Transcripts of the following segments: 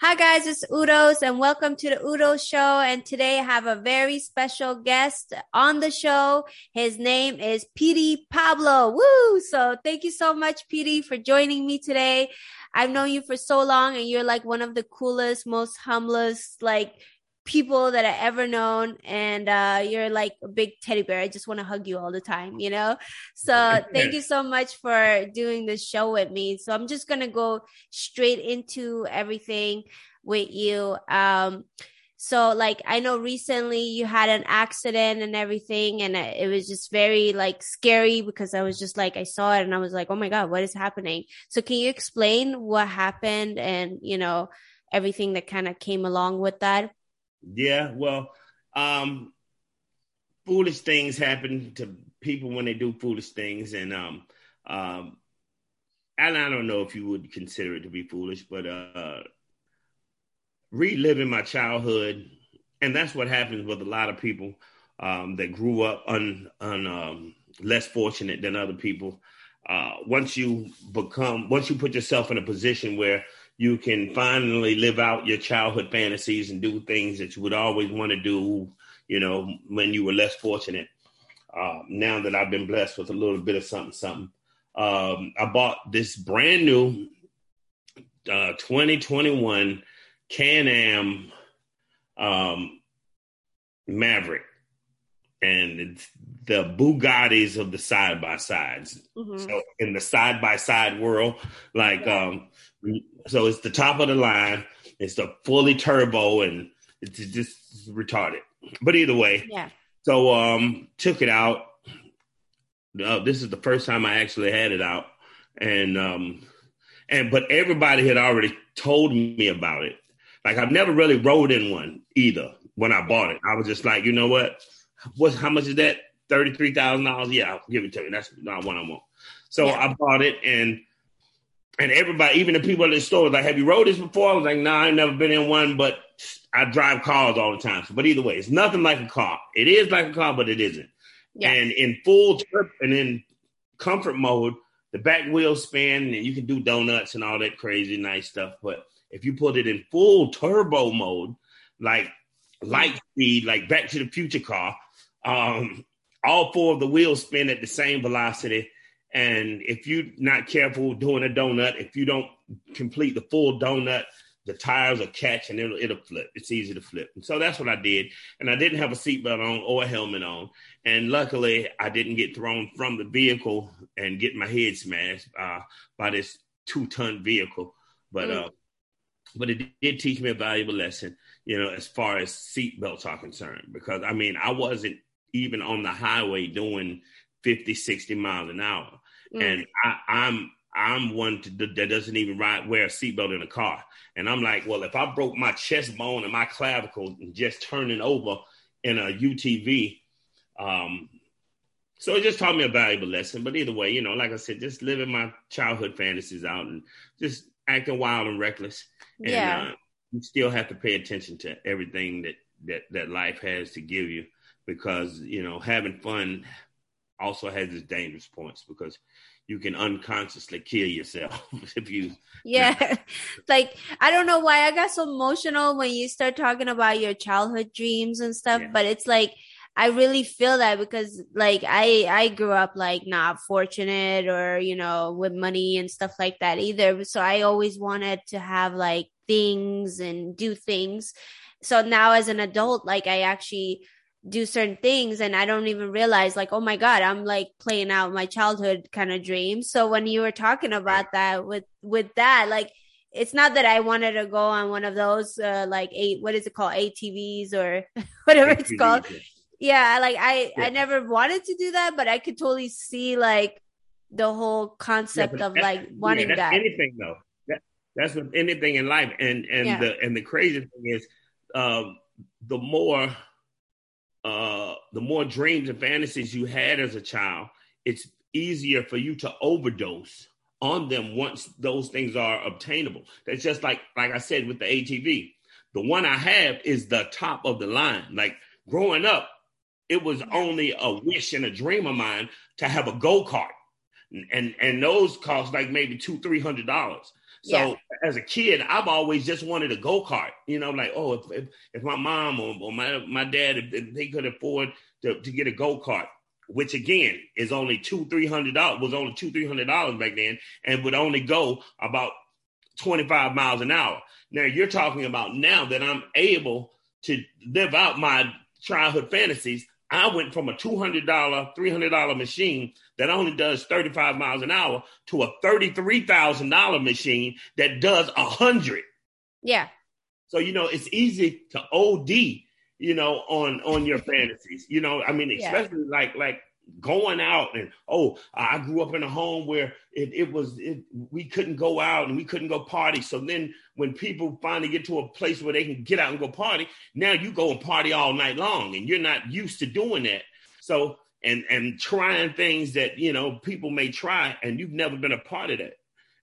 Hi guys, it's Uldouz and welcome to the Uldouz show. And today I have a very special guest on the show. His name is Petey Pablo. Woo! So thank you so much, Petey, for joining me today. I've known you for so long and you're like one of the coolest, most humblest, like people that I ever known. And uh, you're like a big teddy bear. I just want to hug you all the time, you know? So thank you so much for doing this show with me. So I'm just going to go straight into everything with you. Um, so like I know recently you had an accident and everything and it was just very like scary because I was just like I saw it and I was like, "Oh my god, what is happening?" So can you explain what happened and, you know, everything that kind of came along with that? Yeah, well, um, foolish things happen to people when they do foolish things, and um, um, and I don't know if you would consider it to be foolish, but uh, reliving my childhood, and that's what happens with a lot of people um, that grew up un, un um, less fortunate than other people. Uh, once you become, once you put yourself in a position where you can finally live out your childhood fantasies and do things that you would always want to do, you know, when you were less fortunate. Uh, now that I've been blessed with a little bit of something, something, um, I bought this brand new uh, 2021 Can Am um, Maverick, and it's the Bugattis of the side by sides. Mm-hmm. So in the side by side world, like um, so it's the top of the line. It's the fully turbo, and it's just retarded. But either way, yeah. So um, took it out. Uh, this is the first time I actually had it out, and um, and but everybody had already told me about it. Like I've never really rode in one either. When I bought it, I was just like, you know what? What? How much is that? Thirty three thousand dollars? Yeah, I'll give it to you. That's not what I want. So yeah. I bought it, and and everybody, even the people at the store, was like, "Have you rode this before?" I was like, "Nah, I've never been in one, but I drive cars all the time." So, but either way, it's nothing like a car. It is like a car, but it isn't. Yeah. And in full trip and in comfort mode, the back wheels spin, and you can do donuts and all that crazy nice stuff. But if you put it in full turbo mode, like light speed, like Back to the Future car, um, all four of the wheels spin at the same velocity and if you're not careful doing a donut, if you don't complete the full donut, the tires will catch and it'll it'll flip. It's easy to flip. And so that's what I did. And I didn't have a seatbelt on or a helmet on. And luckily I didn't get thrown from the vehicle and get my head smashed uh, by this two ton vehicle. But mm. uh, but it did teach me a valuable lesson, you know, as far as seatbelts are concerned. Because I mean, I wasn't even on the highway doing 50, 60 miles an hour. Mm. And I, am I'm, I'm one to, that doesn't even ride wear a seatbelt in a car. And I'm like, well, if I broke my chest bone and my clavicle just turning over in a UTV, um, so it just taught me a valuable lesson. But either way, you know, like I said, just living my childhood fantasies out and just acting wild and reckless. And yeah. uh, you still have to pay attention to everything that that that life has to give you because you know having fun also has its dangerous points because you can unconsciously kill yourself if you yeah. Like i don't know why i got so emotional when you start talking about your childhood dreams and stuff yeah. but it's like i really feel that because like i i grew up like not fortunate or you know with money and stuff like that either. So i always wanted to have like things and do things. So now as an adult like i actually do certain things and I don't even realize like, oh my God, I'm like playing out my childhood kind of dreams. So when you were talking about that with, with that, like, it's not that I wanted to go on one of those, uh, like eight, what is it called? ATVs or whatever ATVs, it's called. Yeah. yeah like I, yeah. I never wanted to do that, but I could totally see like the whole concept yeah, of like wanting that. Anything though. That, that's with anything in life. And, and the, and the crazy thing is, um, the more, uh, the more dreams and fantasies you had as a child, it's easier for you to overdose on them once those things are obtainable. That's just like like I said with the ATV. The one I have is the top of the line. Like growing up, it was only a wish and a dream of mine to have a go kart, and and those cost like maybe two three hundred dollars. So Yeah. as a kid, I've always just wanted a go kart. You know, like oh, if, if, if my mom or, or my my dad, if, they could afford to, to get a go kart, which again is only two three hundred dollars was only two three hundred dollars back then, and would only go about twenty five miles an hour. Now you're talking about now that I'm able to live out my childhood fantasies. I went from a two hundred dollar, three hundred dollar machine that only does thirty five miles an hour to a thirty three thousand dollar machine that does a hundred. Yeah. So you know it's easy to OD, you know, on on your fantasies. You know, I mean, Yeah. especially like like going out and oh, I grew up in a home where it, it was it, we couldn't go out and we couldn't go party. So then when people finally get to a place where they can get out and go party, now you go and party all night long, and you're not used to doing that. So and and trying things that you know people may try, and you've never been a part of that.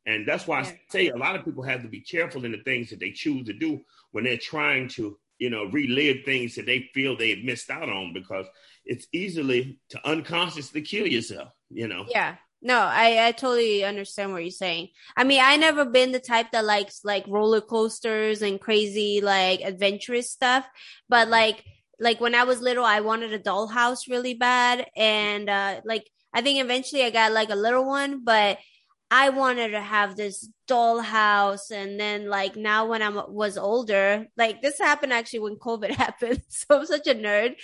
And that's why Yeah. I say a lot of people have to be careful in the things that they choose to do when they're trying to, you know, relive things that they feel they've missed out on because it's easily to unconsciously kill yourself, you know. Yeah. No, I, I totally understand what you're saying. I mean, I never been the type that likes like roller coasters and crazy like adventurous stuff, but like like when I was little, I wanted a dollhouse really bad, and uh like I think eventually I got like a little one, but I wanted to have this dollhouse, and then like now when I was older, like this happened actually when COVID happened, so I'm such a nerd.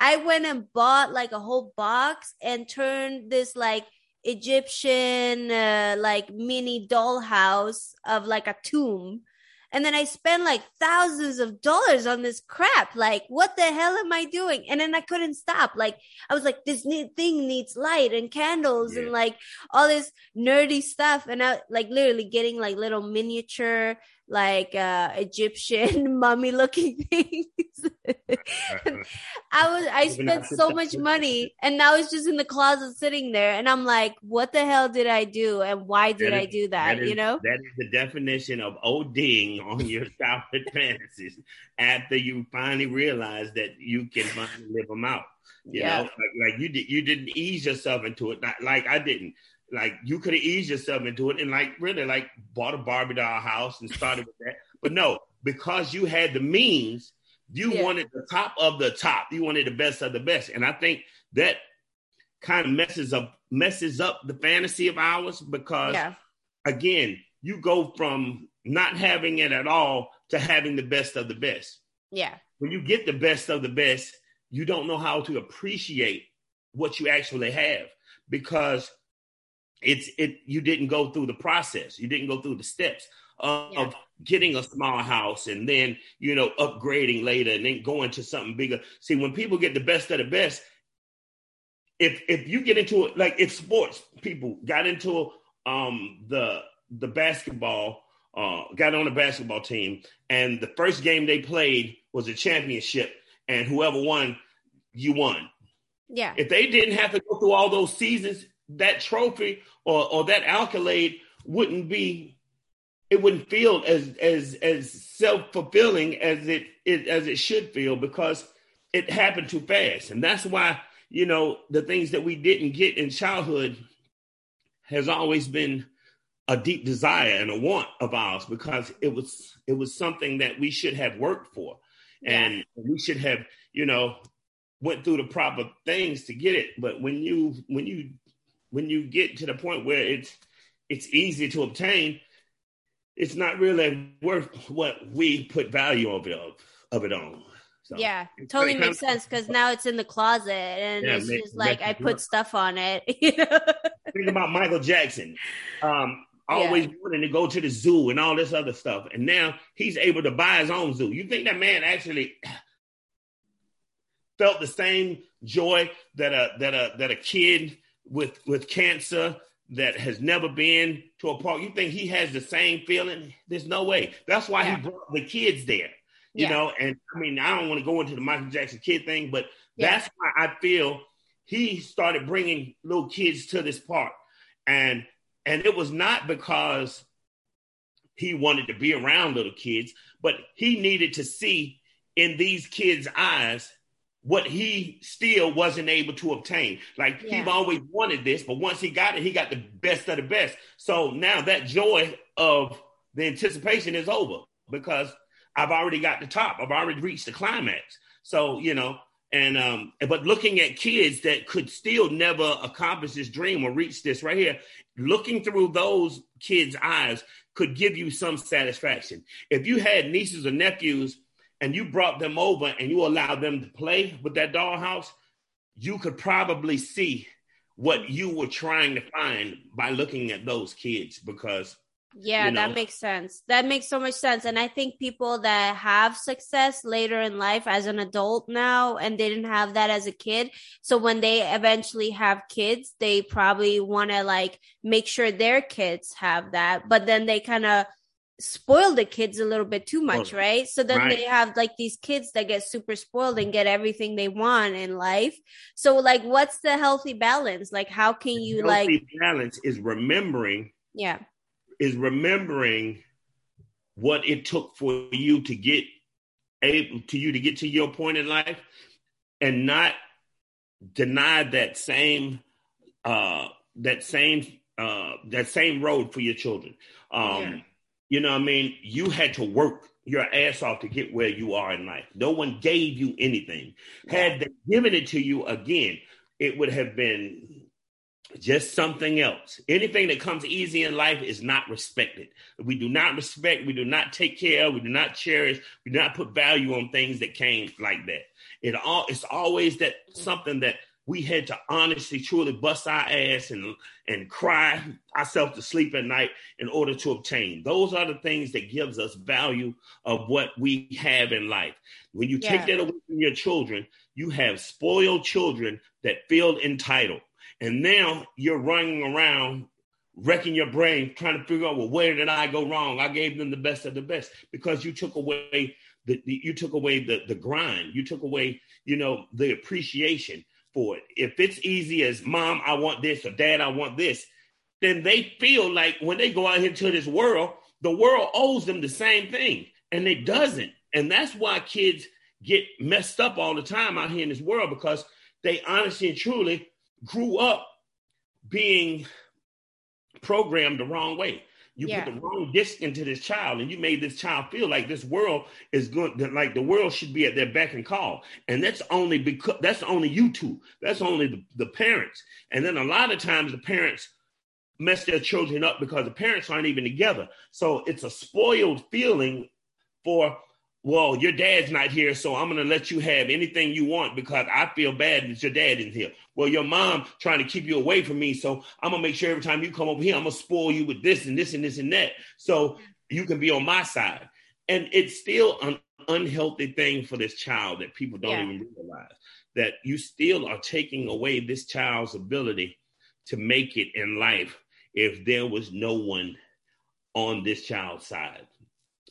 I went and bought like a whole box and turned this like Egyptian uh, like mini dollhouse of like a tomb. And then I spent like thousands of dollars on this crap. Like, what the hell am I doing? And then I couldn't stop. Like, I was like, this ne- thing needs light and candles Yeah. and like all this nerdy stuff. And I like literally getting like little miniature, like uh Egyptian mummy looking things. I was I spent so much money and now it's just in the closet sitting there and I'm like, what the hell did I do and why did That I do that? That is, you know? that is the definition of ODing on your childhood fantasies after you finally realize that you can finally live them out. You Yeah. know, like, like you did, you didn't ease yourself into it, not, like I didn't. Like you could have eased yourself into it and like really like bought a Barbie doll house and started with that. But no, because you had the means, you Yeah. wanted the top of the top. You wanted the best of the best, and I think that kind of messes up messes up the fantasy of ours because Yeah. again, you go from not having it at all to having the best of the best. Yeah. When you get the best of the best, you don't know how to appreciate what you actually have because it's it you didn't go through the process. You didn't go through the steps of, Yeah. of getting a small house and then, you know, upgrading later and then going to something bigger. See, when people get the best of the best, if if you get into it like if sports people got into um the the basketball uh got on the basketball team and the first game they played was a championship and whoever won you won Yeah. if they didn't have to go through all those seasons that trophy or or that accolade wouldn't be it wouldn't feel as as as self-fulfilling as it, it as it should feel because it happened too fast. And that's why you know the things that we didn't get in childhood has always been a deep desire and a want of ours because it was it was something that we should have worked for. And we should have you know went through the proper things to get it. But when you when you when you get to the point where it's it's easy to obtain it's not really worth what we put value of it of, of it on so yeah, totally makes sense because now it's in the closet and Yeah, it's make- just like I put work. stuff on it. You know? think about Michael Jackson, um, always wanting to go to the zoo and all this other stuff, and now he's able to buy his own zoo. You think that man actually felt the same joy that a that a that a kid with with cancer that has never been to a park? You think he has the same feeling? There's no way. That's why Yeah. he brought the kids there. You Yeah. know, and I mean, I don't want to go into the Michael Jackson kid thing, but Yeah. that's why I feel he started bringing little kids to this park, and and it was not because he wanted to be around little kids, but he needed to see in these kids' eyes what he still wasn't able to obtain. Like Yeah. he always wanted this, but once he got it, he got the best of the best. So now that joy of the anticipation is over because I've already got the top. I've already reached the climax. So, you know, and um, but looking at kids that could still never accomplish this dream or reach this right here, looking through those kids' eyes could give you some satisfaction. If you had nieces or nephews and you brought them over and you allowed them to play with that dollhouse, you could probably see what you were trying to find by looking at those kids because yeah, you know? that makes sense. That makes so much sense. And I think people that have success later in life as an adult now and they didn't have that as a kid. So when they eventually have kids, they probably want to like make sure their kids have that. But then they kind of spoil the kids a little bit too much, right? So then right. they have like these kids that get super spoiled and get everything they want in life. So like what's the healthy balance? Like how can you like balance is remembering yeah is remembering what it took for you to get able to you to get to your point in life and not deny that same uh that same uh that same road for your children um yeah. You know i mean you had to work your ass off to get where you are in life no one gave you anything had they given it to you again it would have been just something else. Anything that comes easy in life is not respected. We do not respect, we do not take care, of, we do not cherish, we do not put value on things that came like that. It all it's always that something that we had to honestly, truly bust our ass and and cry ourselves to sleep at night in order to obtain. Those are the things that gives us value of what we have in life. When you yeah. take that away from your children, you have spoiled children that feel entitled and now you're running around wrecking your brain trying to figure out, well, where did I go wrong? I gave them the best of the best because you took away the, the you took away the, the grind. You took away, you know, the appreciation for it. If it's easy as mom, I want this or dad, I want this, then they feel like when they go out into this world, the world owes them the same thing. And it doesn't. And that's why kids get messed up all the time out here in this world because they honestly and truly grew up being programmed the wrong way. You yeah. put the wrong disc into this child, and you made this child feel like this world is good, like the world should be at their beck and call. And that's only because that's only you two. That's only the, the parents. And then a lot of times the parents mess their children up because the parents aren't even together. So it's a spoiled feeling for well, your dad's not here, so I'm going to let you have anything you want because I feel bad that your dad isn't here. Well, your mom trying to keep you away from me, so I'm going to make sure every time you come over here, I'm going to spoil you with this and this and this and that so you can be on my side. And it's still an unhealthy thing for this child that people don't yeah. even realize that you still are taking away this child's ability to make it in life if there was no one on this child's side.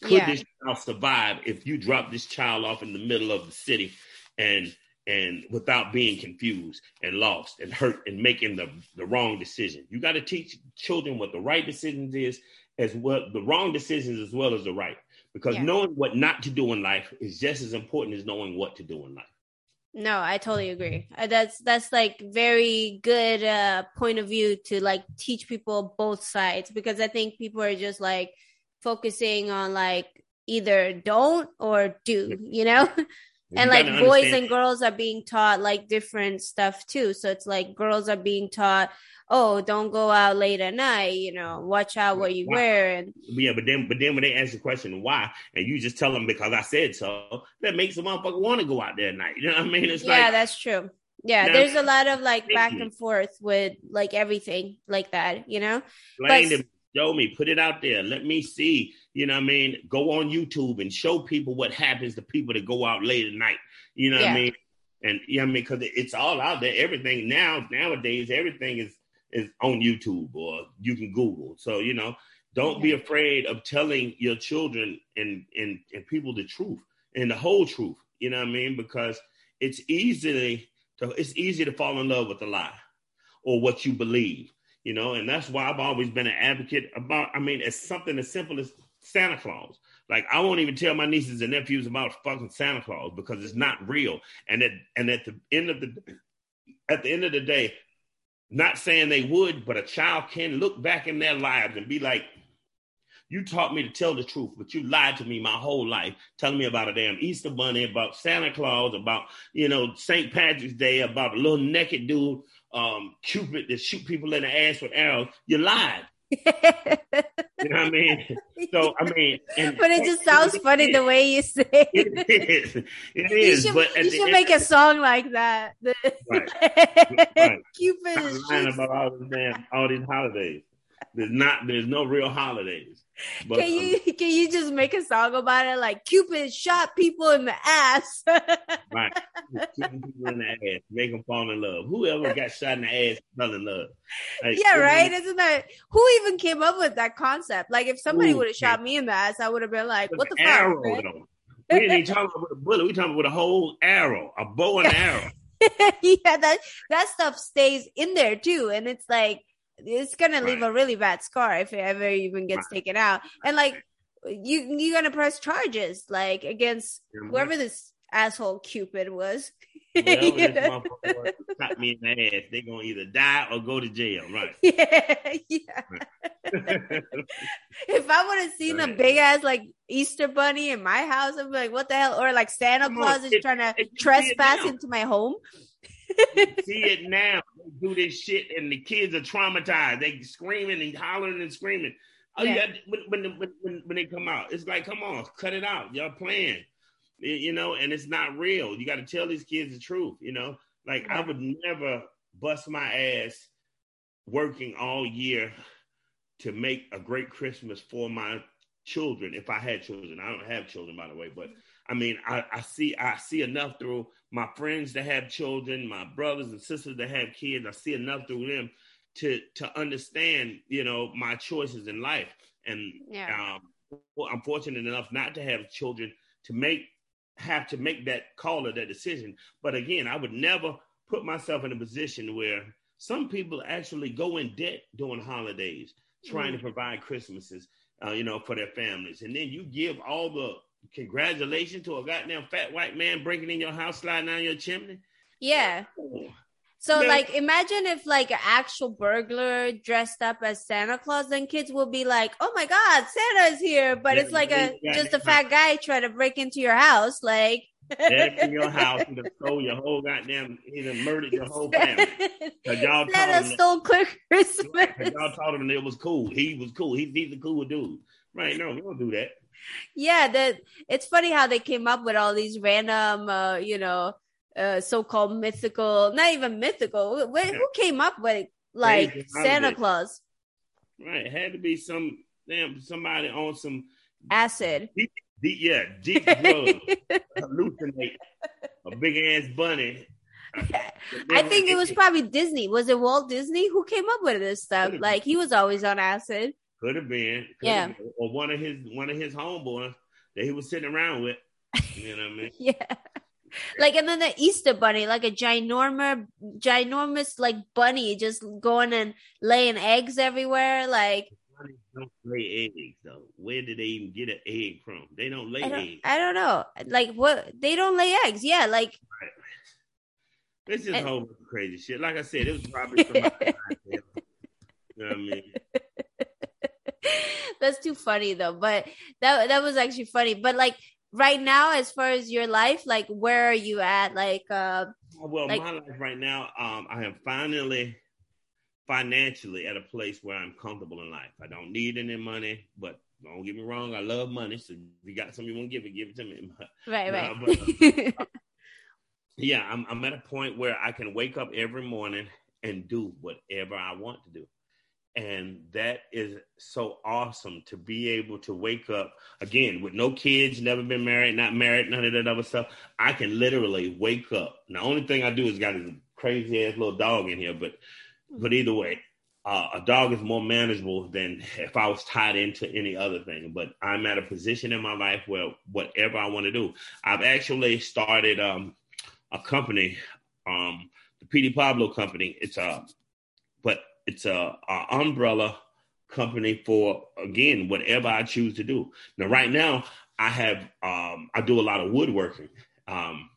Could yeah. this child survive if you drop this child off in the middle of the city and and without being confused and lost and hurt and making the, the wrong decision? You got to teach children what the right decisions is as well the wrong decisions as well as the right. Because yeah. knowing what not to do in life is just as important as knowing what to do in life. No, I totally agree. Uh, that's that's like very good uh, point of view to like teach people both sides because I think people are just like focusing on like either don't or do, you know? and like boys and girls are being taught like different stuff too. So it's like girls are being taught, oh, don't go out late at night, you know, watch out what you why? wear. And yeah, but then but then when they ask the question why, and you just tell them because I said so, that makes the motherfucker want to go out there at night. You know what I mean? It's like yeah, like, that's true. Yeah, now, there's a lot of like back and forth with like everything like that, you know. Explain but, Show me, put it out there. Let me see. You know what I mean? Go on YouTube and show people what happens to people that go out late at night. You know yeah. what I mean? And you know what I mean? Because it's all out there. Everything now, nowadays, everything is is on YouTube or you can Google. So, you know, don't be afraid of telling your children and, and, and people the truth and the whole truth. You know what I mean? Because it's easily to, it's easy to fall in love with a lie or what you believe you know, and that's why I've always been an advocate about. I mean, it's something as simple as Santa Claus. Like I won't even tell my nieces and nephews about fucking Santa Claus because it's not real. And at and at the end of the at the end of the day, not saying they would, but a child can look back in their lives and be like, You taught me to tell the truth, but you lied to me my whole life, telling me about a damn Easter bunny, about Santa Claus, about you know St. Patrick's Day, about a little naked dude, um, Cupid that shoot people in the ass with arrows. You lied. you know what I mean? So I mean, and, but it just sounds it funny the way you say it. It is. It is. You should, but you should make a song like that. Right. right. Cupid is lying about all these damn all these holidays. There's not. There's no real holidays. But, can you um, can you just make a song about it? Like Cupid shot people in the ass. right, shooting people in the ass, make them fall in love. Whoever got shot in the ass fell in love. Like, yeah, right. Isn't that who even came up with that concept? Like, if somebody would have shot me in the ass, I would have been like, "What the fuck?" Right? We didn't talk about a bullet. We talking about a whole arrow, a bow and arrow. yeah, that that stuff stays in there too, and it's like it's gonna leave right. a really bad scar if it ever even gets right. taken out. And like you you're gonna press charges like against mm-hmm. whoever this asshole Cupid was. Yeah. shot me in the ass. They're gonna either die or go to jail, right? Yeah, yeah. if I would have seen right. a big ass like Easter bunny in my house, I'd be like, "What the hell?" Or like Santa Claus is it, trying to trespass into my home see it now. They do this shit, and the kids are traumatized. They screaming and hollering and screaming. Oh yeah, yeah when, when, when when they come out, it's like, come on, cut it out. Y'all playing, you know, and it's not real. You got to tell these kids the truth. You know, like yeah. I would never bust my ass working all year to make a great Christmas for my children if I had children. I don't have children, by the way, but I mean, I, I see I see enough through my friends that have children, my brothers and sisters that have kids. I see enough through them to to understand, you know, my choices in life. And yeah. um, well, I'm fortunate enough not to have children to make have to make that call or that decision. But again, I would never put myself in a position where some people actually go in debt during holidays, trying mm. to provide Christmases, uh, you know, for their families, and then you give all the congratulations to a goddamn fat white man breaking in your house, sliding down your chimney. Yeah. So Man. like imagine if like an actual burglar dressed up as Santa Claus, then kids will be like, "Oh my God, Santa's here!" But yeah, it's like a just a fat guy trying to break into your house, like. in your house, he stole your whole goddamn, he done murdered your whole family. Cause y'all Santa stole quick Christmas. Y'all told him it was cool. He was cool. He, he's a cool dude. Right? No, we don't do that yeah, that it's funny how they came up with all these random, uh, you know, uh, so-called mythical, not even mythical. Who, who came up with like Santa Claus? Right, it had to be some damn somebody on some acid. Deep, deep yeah, deep drugs, hallucinate a big ass bunny. I think it was probably Disney. Was it Walt Disney who came up with this stuff? Like he was always on acid. Could have been. Could yeah. Been. Or one of his one of his homeboys that he was sitting around with. You know what I mean? yeah. Like and then the Easter bunny, like a ginormous ginormous like bunny just going and laying eggs everywhere. Like bunnies don't lay eggs though. Where did they even get an egg from? They don't lay I don't, eggs. I don't know. Like what they don't lay eggs. Yeah, like right. This is whole crazy shit. Like I said, it was probably somebody. you know what I mean? That's too funny though. But that that was actually funny. But like right now, as far as your life, like where are you at? Like uh well, like, my life right now, um, I am finally financially at a place where I'm comfortable in life. I don't need any money, but don't get me wrong, I love money. So if you got something you want to give it, give it to me. right, right. But, uh, yeah, I'm I'm at a point where I can wake up every morning and do whatever I want to do. And that is so awesome to be able to wake up again with no kids, never been married, not married, none of that other stuff. I can literally wake up. The only thing I do is got a crazy ass little dog in here, but but either way, uh, a dog is more manageable than if I was tied into any other thing. But I'm at a position in my life where whatever I want to do, I've actually started um, a company, um, the Petey Pablo company. It's a, but it's a, a umbrella company for again whatever I choose to do. Now, right now, I have um, I do a lot of woodworking. Um,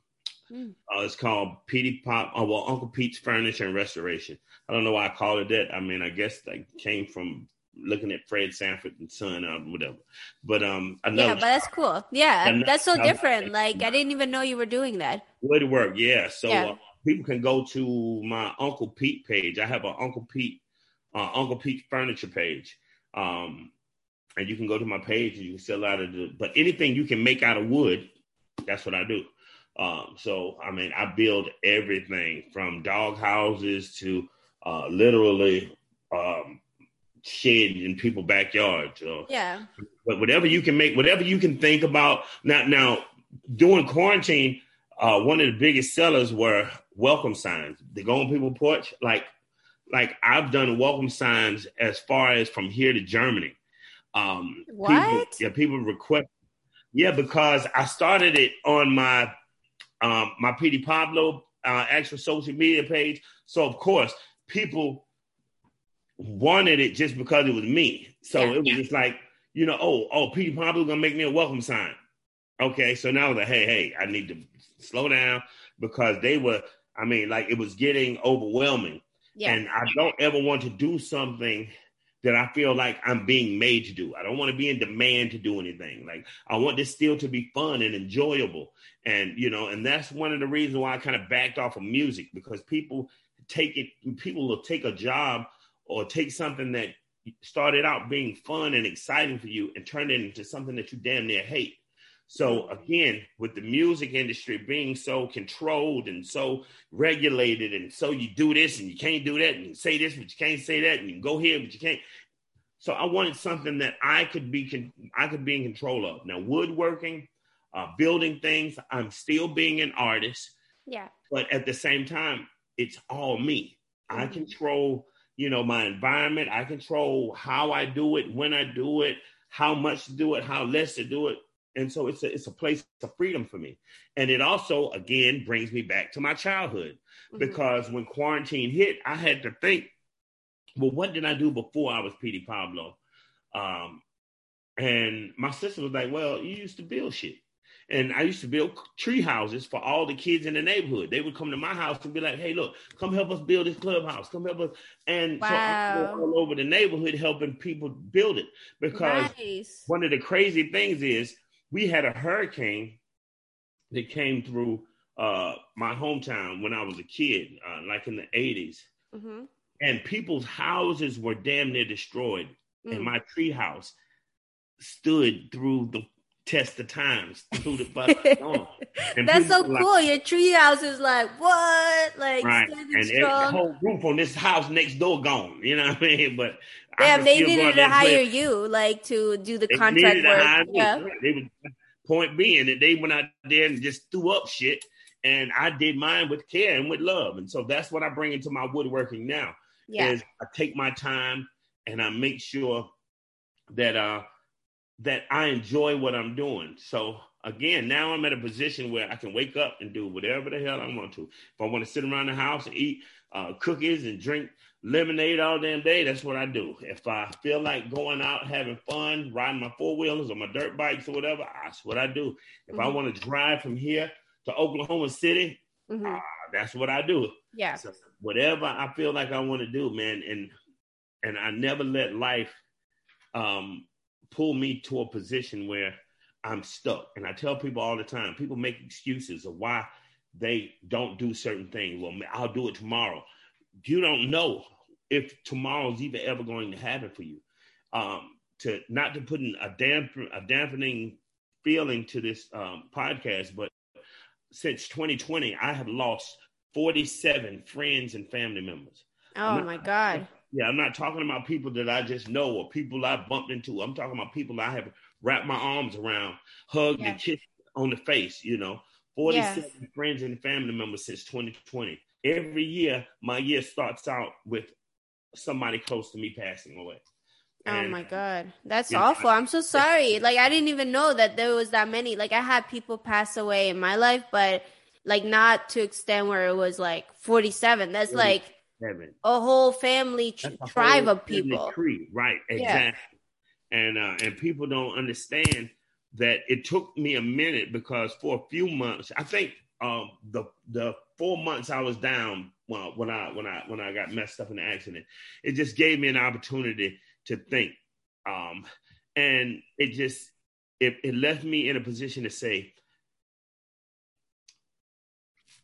mm. uh, it's called Petey Pop. Oh, well, Uncle Pete's Furniture and Restoration. I don't know why I call it that. I mean, I guess that came from looking at Fred Sanford and Son or whatever. But um, another yeah, but that's cool. Yeah, Another- that's so different. Like I didn't even know you were doing that. woodwork. Yeah, so Yeah. Uh, people can go to my Uncle Pete page. I have an Uncle Pete, uh, Uncle Pete furniture page. Um, and you can go to my page and you can sell out of the. But anything you can make out of wood, that's what I do. Um, so I mean, I build everything from dog houses to uh, literally um, sheds in people's backyards. Uh, Yeah. but whatever you can make, whatever you can think about. Now, now during quarantine, uh, one of the biggest sellers were welcome signs. They go on people's porch, like, like I've done welcome signs as far as from here to Germany. Um, People, What? yeah, people request. Yeah, because I started it on my um, my Petey Pablo uh, actual social media page. So of course, people wanted it just because it was me. So Yeah. it was just like, you know, oh, oh, Petey Pablo gonna make me a welcome sign. Okay, so now I was like, hey, hey, I need to slow down because they were, I mean, like it was getting overwhelming. Yeah. And I don't ever want to do something that I feel like I'm being made to do. I don't want to be in demand to do anything. Like I want this still to be fun and enjoyable. And you know, and that's one of the reasons why I kind of backed off of music because people take it people will take a job or take something that started out being fun and exciting for you and turn it into something that you damn near hate. So again, with the music industry being so controlled and so regulated, and so you do this and you can't do that, and you say this but you can't say that, and you go here but you can't. So I wanted something that I could be con- I could be in control of. Now woodworking, uh, building things, I'm still being an artist, yeah. but at the same time, it's all me. I Mhm. control, you know, my environment. I control how I do it, when I do it, how much to do it, how less to do it. And so it's a it's a place of freedom for me. And it also again brings me back to my childhood Mhm. because when quarantine hit, I had to think, well, what did I do before I was Petey Pablo? Um, and my sister was like, well, you used to build shit. And I used to build tree houses for all the kids in the neighborhood. They would come to my house and be like, hey, look, come help us build this clubhouse. Come help us. And so I'm all over the neighborhood helping people build it because nice. one of the crazy things is we had a hurricane that came through uh, my hometown when I was a kid, uh, like in the 80s. Mhm. And people's houses were damn near destroyed. Mm. And my tree house stood through the test of times, through the fucking storm. And That's so like, cool. Your tree house is like what? Like Right. And every, the whole roof on this house next door gone. You know what I mean? But could they needed to hire you like to do the They contract needed to hire work. Yeah. They was, point being that they went out there and just threw up shit, and I did mine with care and with love, and so that's what I bring into my woodworking now. Yeah. Is I take my time and I make sure that uh that I enjoy what I'm doing. So again, now I'm at a position where I can wake up and do whatever the hell I want to. If I want to sit around the house and eat uh, cookies and drink lemonade all damn day, that's what I do. If I feel like going out having fun, riding my four wheelers or my dirt bikes or whatever, that's what I do. If I Mhm. want to drive from here to Oklahoma City, Mhm. uh, that's what I do. Yeah. So whatever I feel like I want to do, man, and and I never let life um, pull me to a position where I'm stuck. And I tell people all the time, people make excuses of why they don't do certain things. Well, I'll do it tomorrow. You don't know if tomorrow's even ever going to happen for you. Um, to not to put in a damp a dampening feeling to this um, podcast, but since 2020, I have lost 47 friends and family members. Oh not- my God. Yeah, I'm not talking about people that I just know or people I bumped into. I'm talking about people I have wrapped my arms around, hugged Yeah. and kissed on the face, you know. 47 friends and family members since 2020. Every year, my year starts out with somebody close to me passing away. Oh my uh, God. That's you know, awful. I'm so sorry. Like I didn't even know that there was that many. Like I had people pass away in my life, but like not to extent where it was like 47. That's Really? like a whole family tr- a tribe whole of people. Tree. Right, Yeah. And uh, and people don't understand that it took me a minute because for a few months, I think um, the the four months I was down well, when I when I when I got messed up in the accident, it just gave me an opportunity to think. Um, and it just it, it left me in a position to say,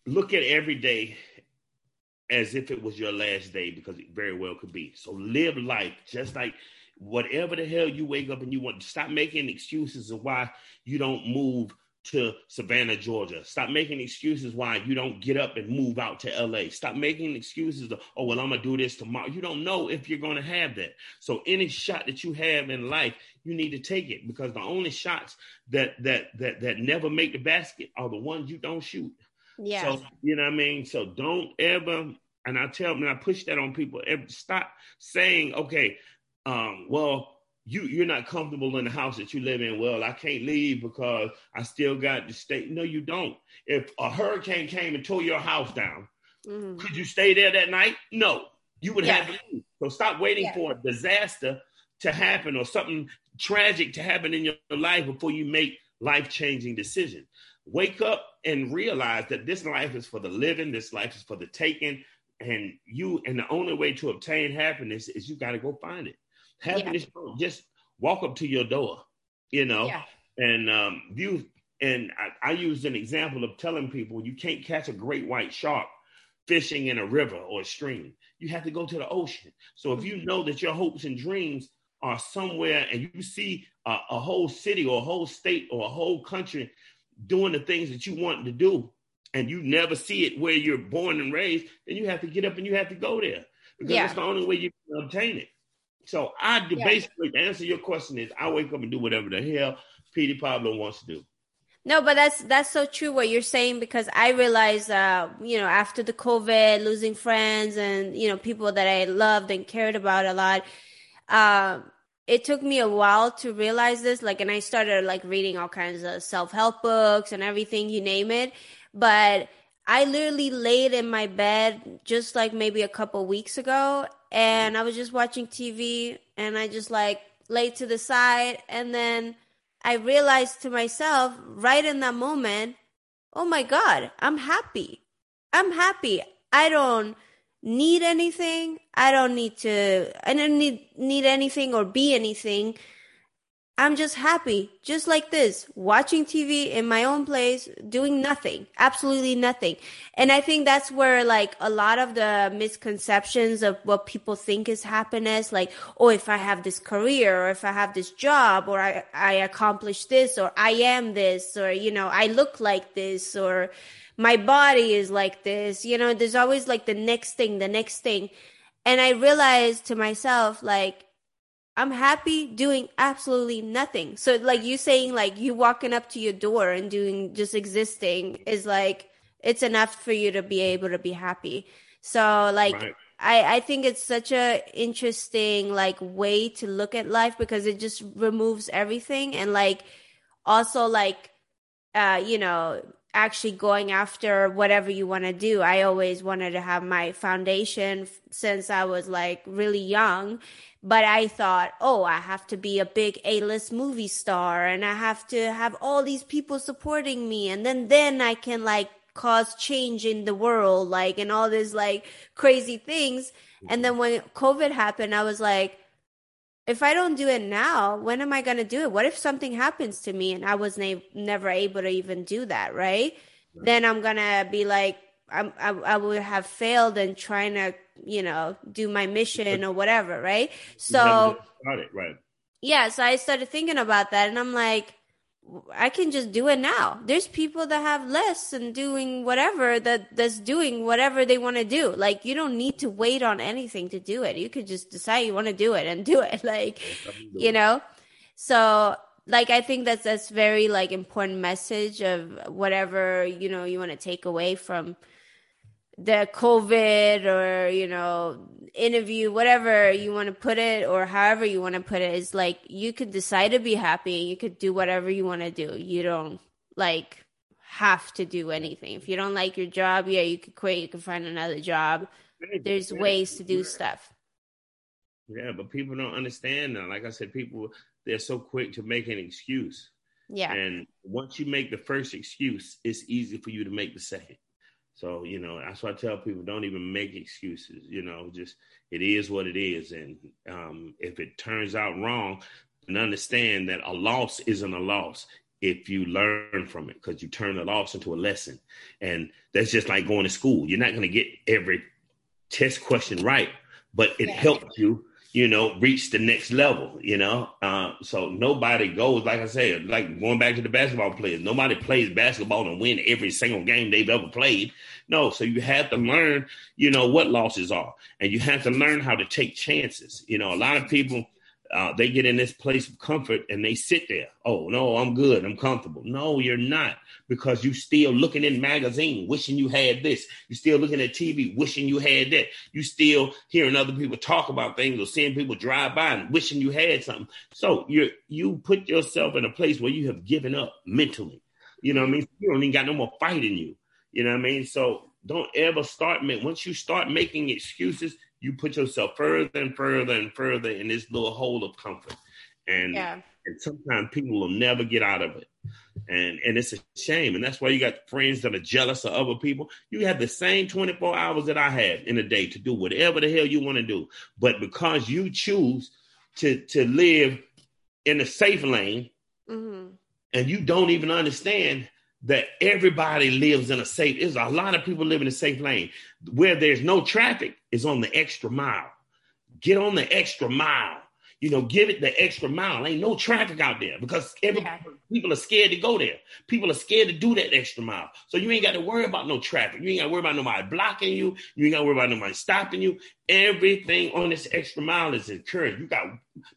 look at every day as if it was your last day because it very well could be. So live life just like whatever the hell you wake up and you want. Stop making excuses of why you don't move to Savannah, Georgia. Stop making excuses why you don't get up and move out to LA. Stop making excuses of, oh, well, I'm going to do this tomorrow. You don't know if you're going to have that. So any shot that you have in life, you need to take it because the only shots that that that that never make the basket are the ones you don't shoot. Yeah. So you know what I mean? So don't ever and I tell them and I push that on people, stop saying, okay, um, well, you you're not comfortable in the house that you live in. Well, I can't leave because I still got to stay. No, you don't. If a hurricane came and tore your house down, mm-hmm. could you stay there that night? No, you would yeah. have to leave. So stop waiting yeah. for a disaster to happen or something tragic to happen in your life before you make life changing decisions. Wake up and realize that this life is for the living. This life is for the taking. And you, and the only way to obtain happiness is you got to go find it. Happiness, yeah. just walk up to your door, you know, yeah. and um, you. And I, I used an example of telling people you can't catch a great white shark fishing in a river or a stream. You have to go to the ocean. So if you mm-hmm. know that your hopes and dreams are somewhere and you see a, a, whole city or a whole state or a whole country doing the things that you want to do and you never see it where you're born and raised, then you have to get up and you have to go there because yeah. that's the only way you can obtain it. So I yeah. basically to answer your question is I wake up and do whatever the hell Petey Pablo wants to do. No, but that's that's so true what you're saying because I realized, uh, you know, after the COVID, losing friends and you know people that I loved and cared about a lot, uh, it took me a while to realize this. Like, and I started like reading all kinds of self help books and everything, you name it. But I literally laid in my bed just like maybe a couple weeks ago and I was just watching TV and I just like laid to the side and then I realized to myself right in that moment, oh my God, I'm happy. I'm happy. I don't need anything. I don't need to, I don't need, need anything or be anything. I'm just happy, just like this, watching TV in my own place, doing nothing, absolutely nothing. And I think that's where like a lot of the misconceptions of what people think is happiness, like, oh, if I have this career or if I have this job or I, I accomplish this or I am this or, you know, I look like this or my body is like this, you know, there's always like the next thing, the next thing. And I realized to myself, like, I'm happy doing absolutely nothing. So like you saying like you walking up to your door and doing just existing is like it's enough for you to be able to be happy. So like right. I I think it's such a interesting like way to look at life because it just removes everything and like also like uh you know actually going after whatever you want to do. I always wanted to have my foundation since I was like really young but I thought, oh, I have to be a big A-list movie star and I have to have all these people supporting me. And then, then I can like cause change in the world, like, and all these like crazy things. And mm-hmm. then when COVID happened, I was like, if I don't do it now, when am I going to do it? What if something happens to me and I was na- never able to even do that, right? right. Then I'm going to be like, I'm, I, I would have failed in trying to you know, do my mission or whatever, right? So, got it, right. Yeah, so I started thinking about that and I'm like, I can just do it now. There's people that have less and doing whatever that that's doing whatever they want to do. Like you don't need to wait on anything to do it. You could just decide you want to do it and do it. Like, you know. So like I think that's that's very like important message of whatever, you know, you want to take away from the COVID or, you know, interview, whatever you want to put it or however you want to put it is like you could decide to be happy. You could do whatever you want to do. You don't like have to do anything. If you don't like your job, yeah, you could quit. You can find another job. There's ways to do stuff. Yeah, but people don't understand that. Like I said, people they're so quick to make an excuse. Yeah. And once you make the first excuse, it's easy for you to make the second. So, you know, that's why I tell people don't even make excuses, you know, just it is what it is. And um, if it turns out wrong, and understand that a loss isn't a loss if you learn from it because you turn the loss into a lesson. And that's just like going to school. You're not going to get every test question right, but it yeah. helped you you know, reach the next level, you know. Uh, so nobody goes, like I said, like going back to the basketball players, nobody plays basketball and win every single game they've ever played. No, so you have to learn, you know, what losses are, and you have to learn how to take chances. You know, a lot of people uh, they get in this place of comfort and they sit there. Oh no, I'm good. I'm comfortable. No, you're not because you still looking in magazine, wishing you had this. You're still looking at TV, wishing you had that. You still hearing other people talk about things or seeing people drive by and wishing you had something. So you you put yourself in a place where you have given up mentally. You know what I mean? You don't even got no more fight in you. You know what I mean? So don't ever start. Once you start making excuses, you put yourself further and further and further in this little hole of comfort. And, yeah. and sometimes people will never get out of it. And and it's a shame. And that's why you got friends that are jealous of other people. You have the same 24 hours that I have in a day to do whatever the hell you want to do. But because you choose to to live in a safe lane mm-hmm. and you don't even understand that everybody lives in a safe. There's a lot of people live in a safe lane. Where there's no traffic is on the extra mile. Get on the extra mile. You know, give it the extra mile. Ain't no traffic out there because every, yeah. people are scared to go there. People are scared to do that extra mile. So you ain't got to worry about no traffic. You ain't got to worry about nobody blocking you. You ain't got to worry about nobody stopping you. Everything on this extra mile is encouraged. You got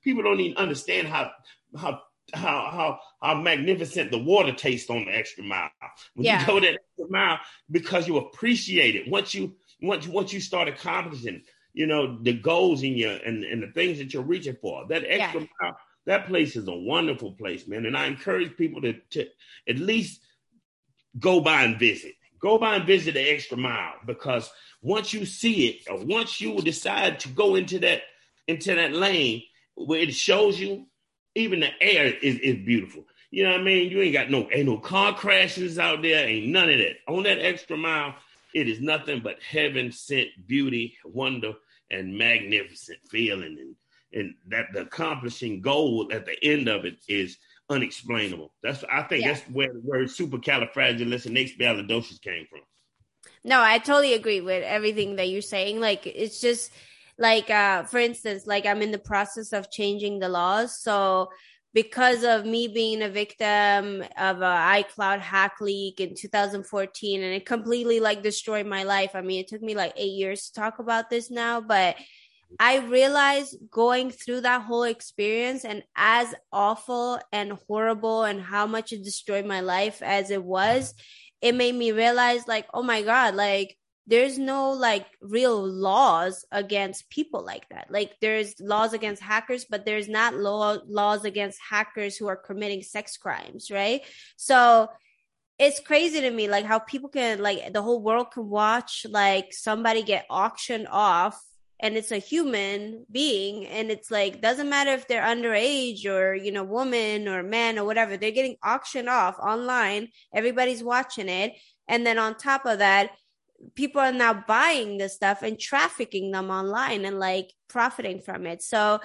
people don't even understand how how how how how magnificent the water tastes on the extra mile. When yeah. you go that extra mile, because you appreciate it. Once you once once you start accomplishing, you know, the goals in your and, and the things that you're reaching for, that extra yeah. mile, that place is a wonderful place, man. And I encourage people to, to at least go by and visit. Go by and visit the extra mile because once you see it, or once you decide to go into that into that lane where it shows you even the air is, is beautiful. You know what I mean? You ain't got no ain't no car crashes out there, ain't none of that. On that extra mile, it is nothing but heaven sent beauty, wonder, and magnificent feeling. And and that the accomplishing goal at the end of it is unexplainable. That's I think yeah. that's where the word supercalifragilisticexpialidocious came from. No, I totally agree with everything that you're saying. Like it's just like uh for instance like i'm in the process of changing the laws. So because of me being a victim of a icloud hack leak in 2014 and it completely like destroyed my life. I mean it took me like eight years to talk about this now but i realized going through that whole experience and as awful and horrible and how much it destroyed my life as it was it made me realize like oh my god like there's no like real laws against people like that. Like there's laws against hackers but there's not law laws against hackers who are committing sex crimes right? So it's crazy to me like how people can like the whole world can watch like somebody get auctioned off and it's a human being and it's like doesn't matter if they're underage or you know woman or man or whatever they're getting auctioned off online. Everybody's watching it. And then on top of that people are now buying this stuff and trafficking them online and like profiting from it. So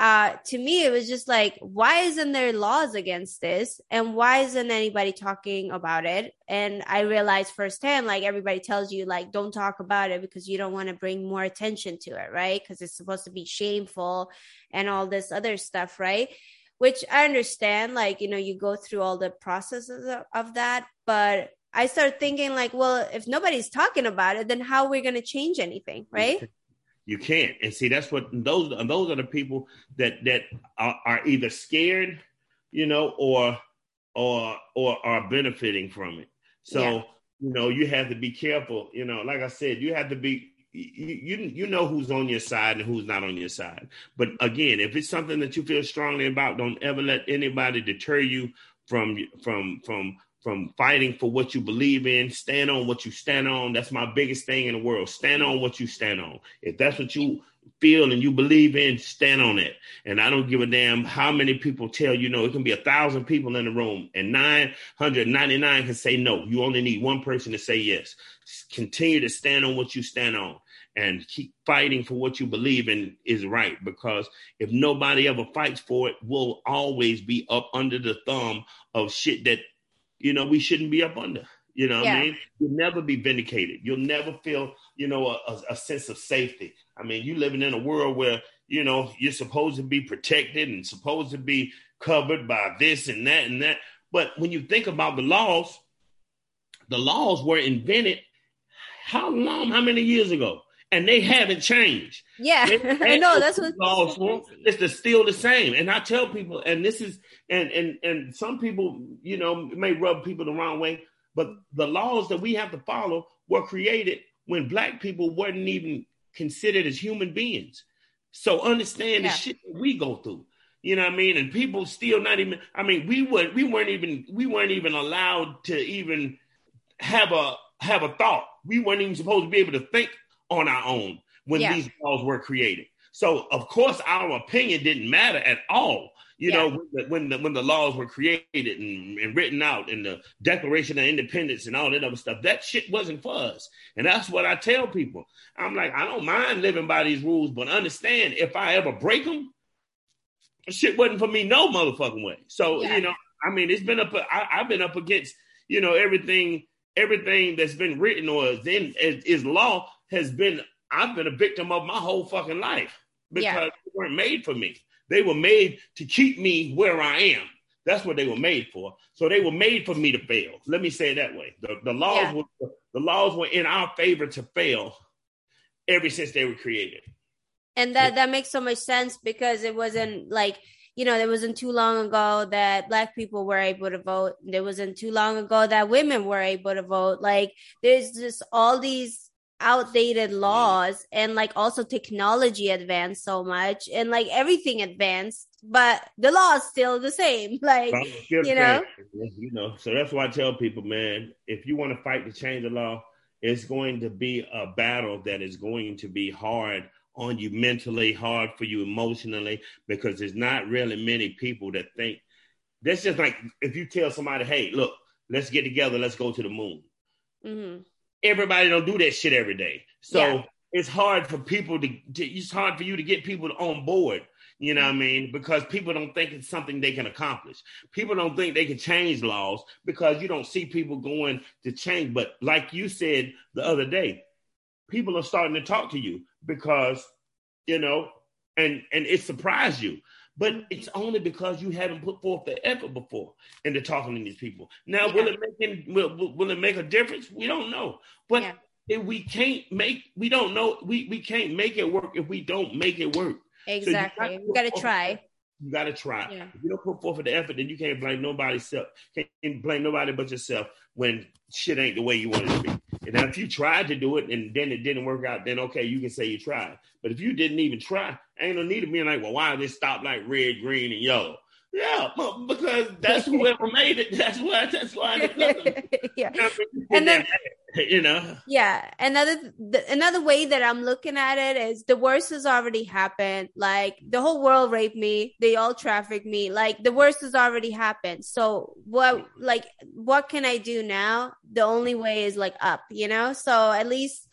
uh, to me, it was just like, why isn't there laws against this? And why isn't anybody talking about it? And I realized firsthand, like everybody tells you, like, don't talk about it because you don't want to bring more attention to it, right? Because it's supposed to be shameful and all this other stuff, right? Which I understand, like, you know, you go through all the processes of, of that, but I start thinking like, well, if nobody's talking about it, then how are we going to change anything, right? You can't. And see, that's what those those are the people that that are, are either scared, you know, or or or are benefiting from it. So yeah. you know, you have to be careful. You know, like I said, you have to be you, you you know who's on your side and who's not on your side. But again, if it's something that you feel strongly about, don't ever let anybody deter you from from from from fighting for what you believe in, stand on what you stand on. That's my biggest thing in the world. Stand on what you stand on. If that's what you feel and you believe in, stand on it. And I don't give a damn how many people tell you no. It can be a thousand people in the room, and 999 can say no. You only need one person to say yes. Continue to stand on what you stand on and keep fighting for what you believe in is right because if nobody ever fights for it, we'll always be up under the thumb of shit that you know we shouldn't be up under. You know yeah. I mean? You'll never be vindicated. You'll never feel, you know, a, a, sense of safety. I mean, you're living in a world where, you know, you're supposed to be protected and supposed to be covered by this and that and that. But when you think about the laws, the laws were invented how long, how many years ago? And they haven't changed. Yeah, I know that's what laws for. It's still the same. And I tell people, and this is, and and and some people, you know, may rub people the wrong way but the laws that we have to follow were created when black people weren't even considered as human beings. So understand yeah. the shit that we go through. You know what I mean? And people still not even I mean, we were we weren't even we weren't even allowed to even have a have a thought. We weren't even supposed to be able to think on our own when yeah. these laws were created. So of course our opinion didn't matter at all. You yeah. know, when the, when the, when the laws were created and, and, written out and the Declaration of Independence and all that other stuff, that shit wasn't for us. And that's what I tell people. I'm like, I don't mind living by these rules, but understand if I ever break them, shit wasn't for me no motherfucking way. So yeah. you know, I mean, it's been up. I, I've been up against you know everything everything that's been written or is in is, is law has been. I've been a victim of my whole fucking life because yeah. they weren't made for me. They were made to keep me where I am. That's what they were made for. So they were made for me to fail. Let me say it that way. The, the laws yeah. were the laws were in our favor to fail ever since they were created. And that that makes so much sense because it wasn't like you know, it wasn't too long ago that black people were able to vote. There wasn't too long ago that women were able to vote. Like there's just all these outdated laws and like also technology advanced so much and like everything advanced but the law is still the same like you know? you know so that's why i tell people man if you want to fight to change the law it's going to be a battle that is going to be hard on you mentally hard for you emotionally because there's not really many people that think that's just like if you tell somebody hey look let's get together let's go to the moon. Mm-hmm everybody don't do that shit every day. So yeah. it's hard for people to, to, it's hard for you to get people on board. You know what I mm-hmm. mean? Because people don't think it's something they can accomplish. People don't think they can change laws because you don't see people going to change. But like you said the other day, people are starting to talk to you because, you know, and and it surprised you. But it's only because you haven't put forth the effort before into talking to these people. Now, yeah. will it make will, will it make a difference? We don't know. But yeah. if we can't make, we don't know. We we can't make it work if we don't make it work. Exactly. So you got to try. You got to try. Yeah. If you don't put forth the effort, then you can't blame nobody self. Can't blame nobody but yourself when shit ain't the way you want it to be. Now if you tried to do it and then it didn't work out, then okay, you can say you tried. But if you didn't even try, ain't no need of being like, well, why did this stop like red, green, and yellow? Yeah, because that's whoever made it. That's why. That's why. yeah, and then you know. Yeah, another another way that I'm looking at it is the worst has already happened. Like the whole world raped me. They all trafficked me. Like the worst has already happened. So what? Like what can I do now? The only way is like up. You know. So at least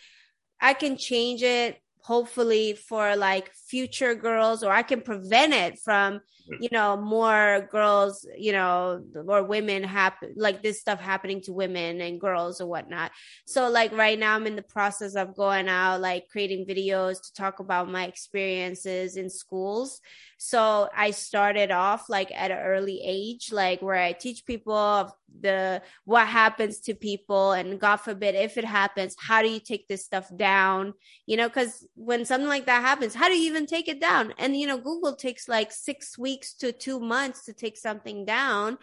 I can change it hopefully for like future girls or i can prevent it from Mm. you know more girls you know or women happen like this stuff happening to women and girls or whatnot so like right now i'm in the process of going out like creating videos to talk about my experiences in schools so I started off like at an early age, like where I teach people the what happens to people and God forbid if it happens, how do you take this stuff down? You know, because when something like that happens, how do you even take it down? And you know, Google takes like six weeks to two months to take something down.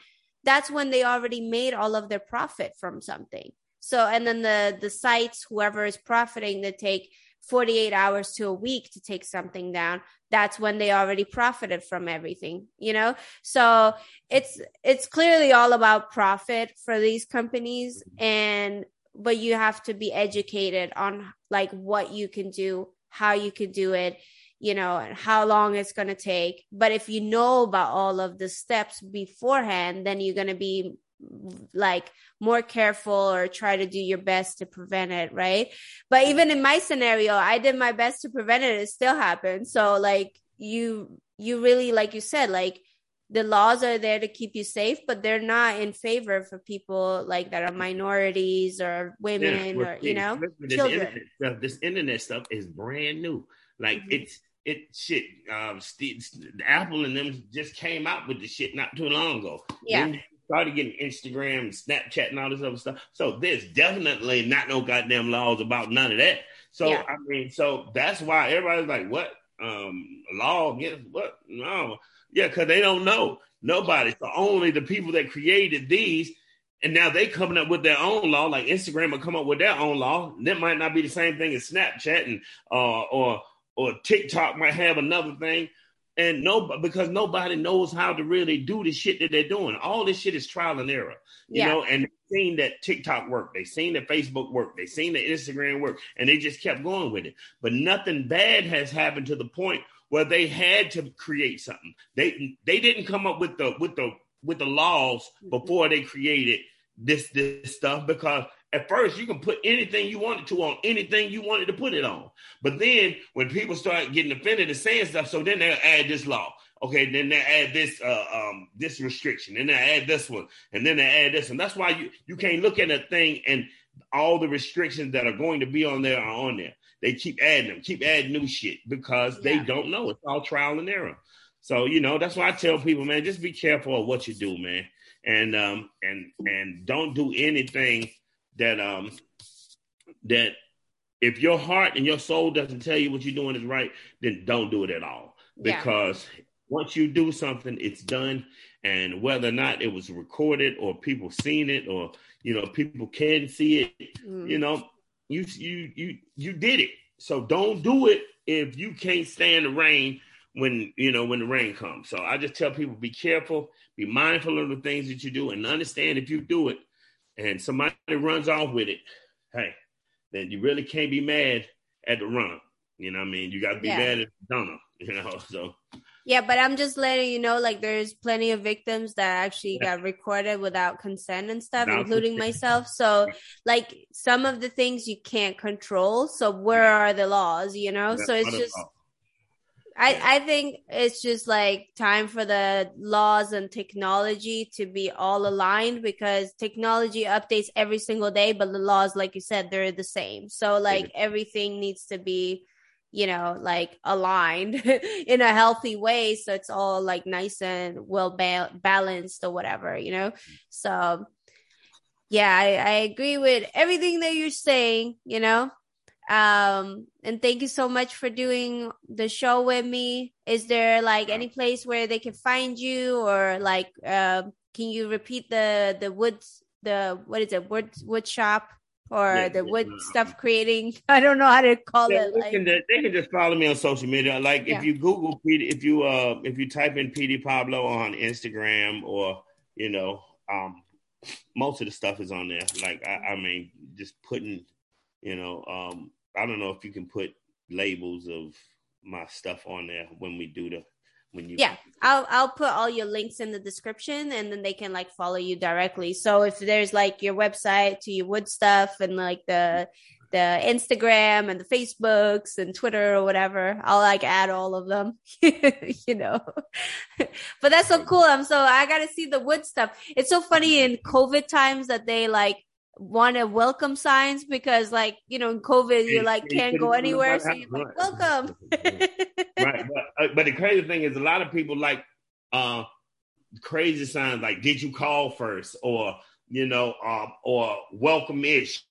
That's when they already made all of their profit from something. So and then the the sites, whoever is profiting, they take 48 hours to a week to take something down that's when they already profited from everything you know so it's it's clearly all about profit for these companies mm-hmm. and but you have to be educated on like what you can do how you can do it you know and how long it's going to take. But if you know about all of the steps beforehand then you're going to be like more careful or try to do your best to prevent it right? But even in my scenario i did my best to prevent it. It still happened. So like you you really like you said like the laws are there to keep you safe but they're not in favor for people like that are minorities or women yeah, or you know this internet, stuff, this internet stuff is brand new. Like mm-hmm. it's it shit um Steve, apple and them just came out with the shit not too long ago yeah started getting Instagram, Snapchat, and all this other stuff. So there's definitely not no goddamn laws about none of that. So yeah. I mean, so that's why everybody's like, "What um law against what?" No, yeah, because they don't know. Nobody. So only the people that created these, and now they coming up with their own law. Like Instagram will come up with their own law. That might not be the same thing as Snapchat and uh, or or TikTok might have another thing and no because nobody knows how to really do the shit that they're doing. All this shit is trial and error, you yeah. know. And they've seen that TikTok work, they've seen that Facebook work, they've seen that Instagram work, and they just kept going with it. But nothing bad has happened to the point where they had to create something. They they didn't come up with the with the with the laws before they created this this stuff because at first you can put anything you wanted to on anything you wanted to put it on. But then when people start getting offended and saying stuff, so then they'll add this law. Okay, then they add this uh, um, this restriction, and they add this one, and then they add this, and that's why you you can't look at a thing and all the restrictions that are going to be on there are on there. They keep adding them, keep adding new shit because yeah. they don't know. It's all trial and error. So you know that's why I tell people, man, just be careful of what you do, man, and um and and don't do anything that um that if your heart and your soul doesn't tell you what you're doing is right, then don't do it at all. Because yeah. once you do something, it's done. And whether or not it was recorded or people seen it or you know people can see it, mm. you know, you you you you did it. So don't do it if you can't stand the rain when you know when the rain comes. So I just tell people be careful, be mindful of the things that you do, and understand if you do it, and somebody runs off with it, hey, then you really can't be mad at the run. You know what I mean? You got to be yeah. mad at Donna, you know, so. Yeah, but I'm just letting you know, like, there's plenty of victims that actually got recorded without consent and stuff, without including consent. myself. So, like, some of the things you can't control. So, where are the laws, you know? so, it's just, I, I think it's just like time for the laws and technology to be all aligned because technology updates every single day, but the laws, like you said, they're the same. So like everything needs to be, you know, like aligned in a healthy way. So it's all like nice and well ba- balanced or whatever, you know? So yeah, I, I agree with everything that you're saying, you know? Um and thank you so much for doing the show with me. Is there like any place where they can find you or like uh, can you repeat the the wood the what is it wood wood shop or yeah, the wood yeah. stuff creating? I don't know how to call yeah, it they, like, can just, they can just follow me on social media. Like if you google Petey, if you uh if you type in Petey Pablo on instagram or you know um most of the stuff is on there. Like i, I mean just putting you know, um, I don't know if you can put labels of my stuff on there when we do the when you yeah i'll i'll put all your links in the description and then they can like follow you directly. So if there's like your website to your wood stuff and like the the instagram and the facebooks and twitter or whatever i'll like add all of them you know. But that's so cool. I'm so i gotta see the wood stuff. It's so funny in covid times that they like want to welcome signs because like you know in covid you like can't go anywhere. so you're like welcome. Right. But, uh, but the crazy thing is a lot of people like uh crazy signs like did you call first? or you know um or welcome ish.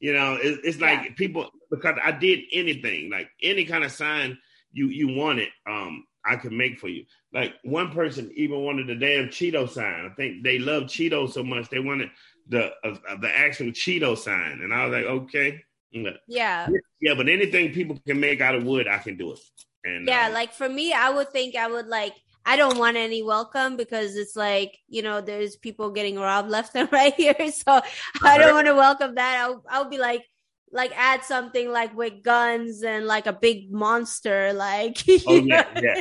You know it, it's like yeah. people because i did anything like any kind of sign you you wanted um i could make for you. Like one person even wanted the damn cheeto sign. I think they love cheetos so much they wanted the uh, the actual Cheeto sign, and I was like, okay, Yeah. Yeah, but anything people can make out of wood, I can do it. And yeah, um, like for me, I would think I would like I don't want any welcome because it's like, you know, there's people getting robbed left and right here. So I don't want to welcome that. I'll I'll be like like add something like with guns and like a big monster, like Oh yeah, yeah,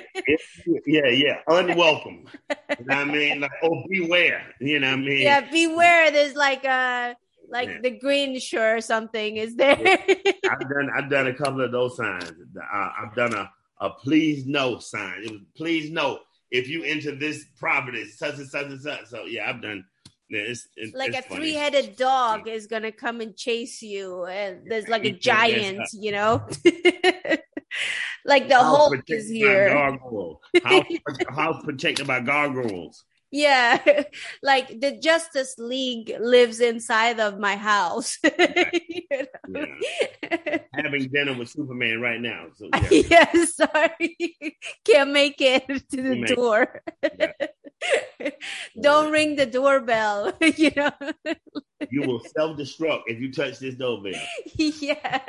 yeah, yeah. Unwelcome. you know I mean? Like, oh, beware. You know what I mean? Yeah, beware. There's like a like yeah. the Grinch or something. Is there? Yeah. I've done I've done a couple of those signs. Uh, I've done a a please no sign. It was please no if you enter this property, such and such and such. So yeah, I've done. It's, it's like it's a three-headed dog is gonna come and chase you, and there's like a giant, you know. like the house Hulk is here. House, house protected by gargoyles. Yeah, like the Justice League lives inside of my house. you know? yeah. Having dinner with Superman right now. So yeah, yeah sorry, can't make it to the door. Yeah. Don't ring the doorbell. you know, you will self destruct if you touch this doorbell. Yeah,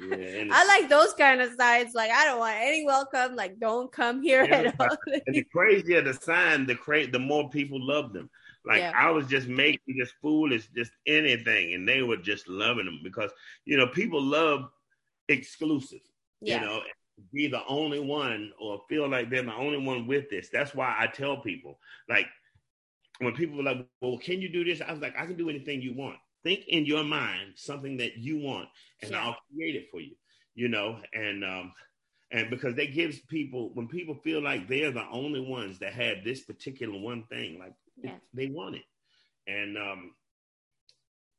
yeah I like those kind of signs. Like I don't want any welcome. Like don't come here at all. and the crazier the sign, the cra- the more people love them. Like yeah. I was just making this foolish, just anything, and they were just loving them because you know people love exclusive. Yeah. You know, be the only one or feel like they're the only one with this. That's why I tell people, like, when people are like, well, can you do this? I was like, I can do anything you want. Think in your mind something that you want, and yeah. I'll create it for you. You know, and um, and because that gives people when people feel like they're the only ones that have this particular one thing, like yeah. they want it, and um,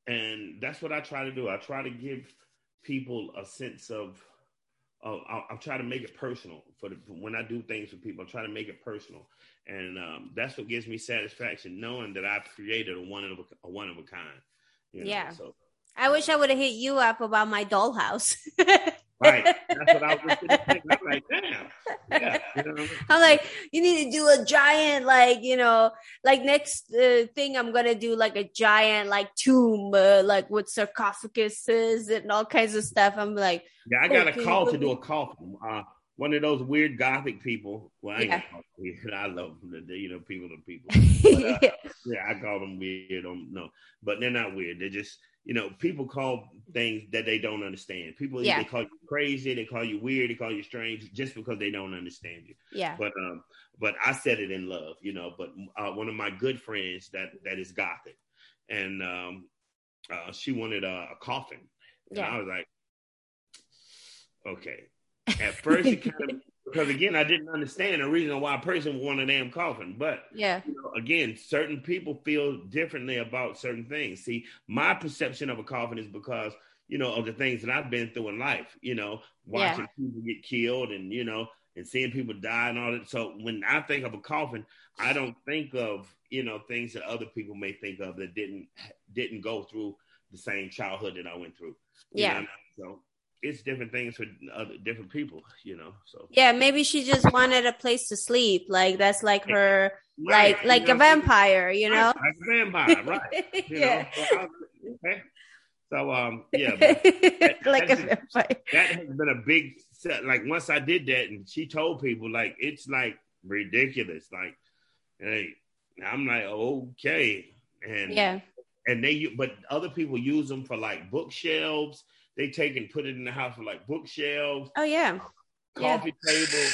and that's what I try to do. I try to give people a sense of I'll, I'll, try to make it personal for the when I do things for people. I try to make it personal, and um, that's what gives me satisfaction knowing that I've created a one of a, a one of a kind. You know? Yeah. So I wish I would have hit you up about my dollhouse. right. That's what I was thinking. I'm like, damn. Yeah. You know? I'm like, you need to do a giant, like, you know, like next uh, thing I'm gonna do like a giant like tomb, uh, like with sarcophaguses and all kinds of stuff. I'm like, yeah, I got oh, a call to do a coffin. Uh, one of those weird gothic people. Well, I, yeah. I love them. You know, people are people. But, uh, yeah, I call them weird. Um, no, but they're not weird. They're just you know, people call things that they don't understand. People yeah. they call you crazy, they call you weird, they call you strange, just because they don't understand you. Yeah. But um, but I said it in love, you know. But uh, one of my good friends that that is gothic, and um, uh, she wanted a, a coffin, and yeah. I was like, okay. At first, it kind of because again, I didn't understand the reason why a person would want a damn coffin. But yeah, you know, again, certain people feel differently about certain things. See, my perception of a coffin is because you know of the things that I've been through in life. You know, watching yeah. people get killed and you know and seeing people die and all that. So when I think of a coffin, I don't think of you know things that other people may think of that didn't didn't go through the same childhood that I went through. Yeah. Know? So it's different things for other different people, you know. So yeah, maybe she just wanted a place to sleep. Like that's like her, right. like like know, a vampire, you know, like a vampire, right? You yeah. Know, so, okay. So um, yeah, that, like a vampire. That has been a big set. Like once I did that, and she told people like it's like ridiculous. Like, hey, I'm like okay, and yeah, and they but other people use them for like bookshelves they take and put it in the house for like bookshelves. Oh yeah. Coffee yeah. table.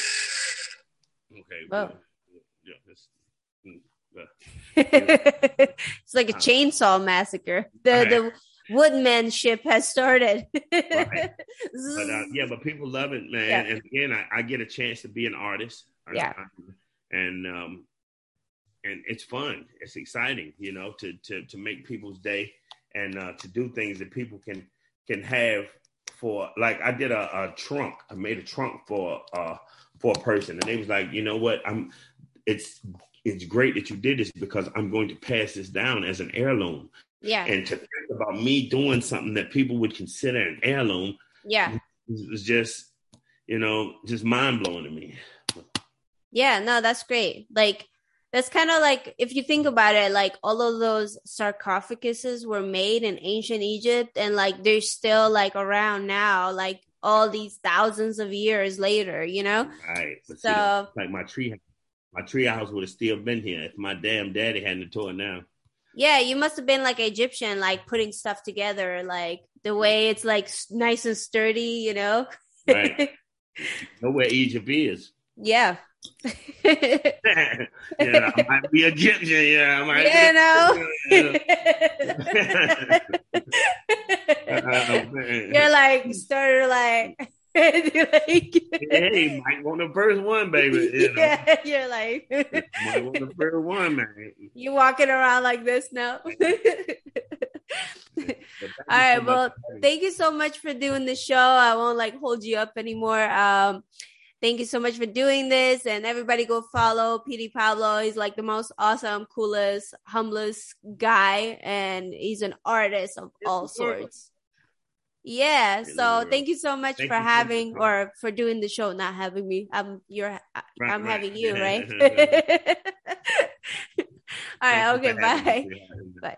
Okay. Well, yeah, it's, mm, it's like a uh, chainsaw massacre. The the woodmanship has started. right. But uh, yeah, but people love it, man. Yeah. And again, I, I, get a chance to be an artist. Yeah. And um, and it's fun. It's exciting, you know, to to to make people's day and uh, to do things that people can can have for like I did a, a trunk. I made a trunk for uh for a person, and they was like, you know what? I'm it's it's great that you did this because I'm going to pass this down as an heirloom. Yeah. And to think about me doing something that people would consider an heirloom. Yeah. It was just, you know, just mind blowing to me. Yeah, no, that's great. Like that's kind of like if you think about it like all of those sarcophaguses were made in ancient egypt and like they're still like around now like all these thousands of years later you know Right. But So- see, like my tree, my tree house would have still been here if my damn daddy hadn't tore it down. yeah you must have been like egyptian like putting stuff together like the way it's like nice and sturdy you know Right. know where Egypt is. yeah yeah, I might be Egyptian. Yeah, I might. you know Oh, you're like started like like hey, might want the first one, baby. You know, yeah, you're like might want the first one, man. you walking around like this now. But thank you All right, well. Thank you so much for doing the show. I won't like hold you up anymore. Um, thank you so much for doing this, and everybody go follow Petey Pablo. He's like the most awesome, coolest, humblest guy, and he's an artist of all sorts. Yeah, so thank you so much Thank for having or for doing the show, not having me. I'm you're Right, I'm right. having you, right? All right, okay, bye. Bye.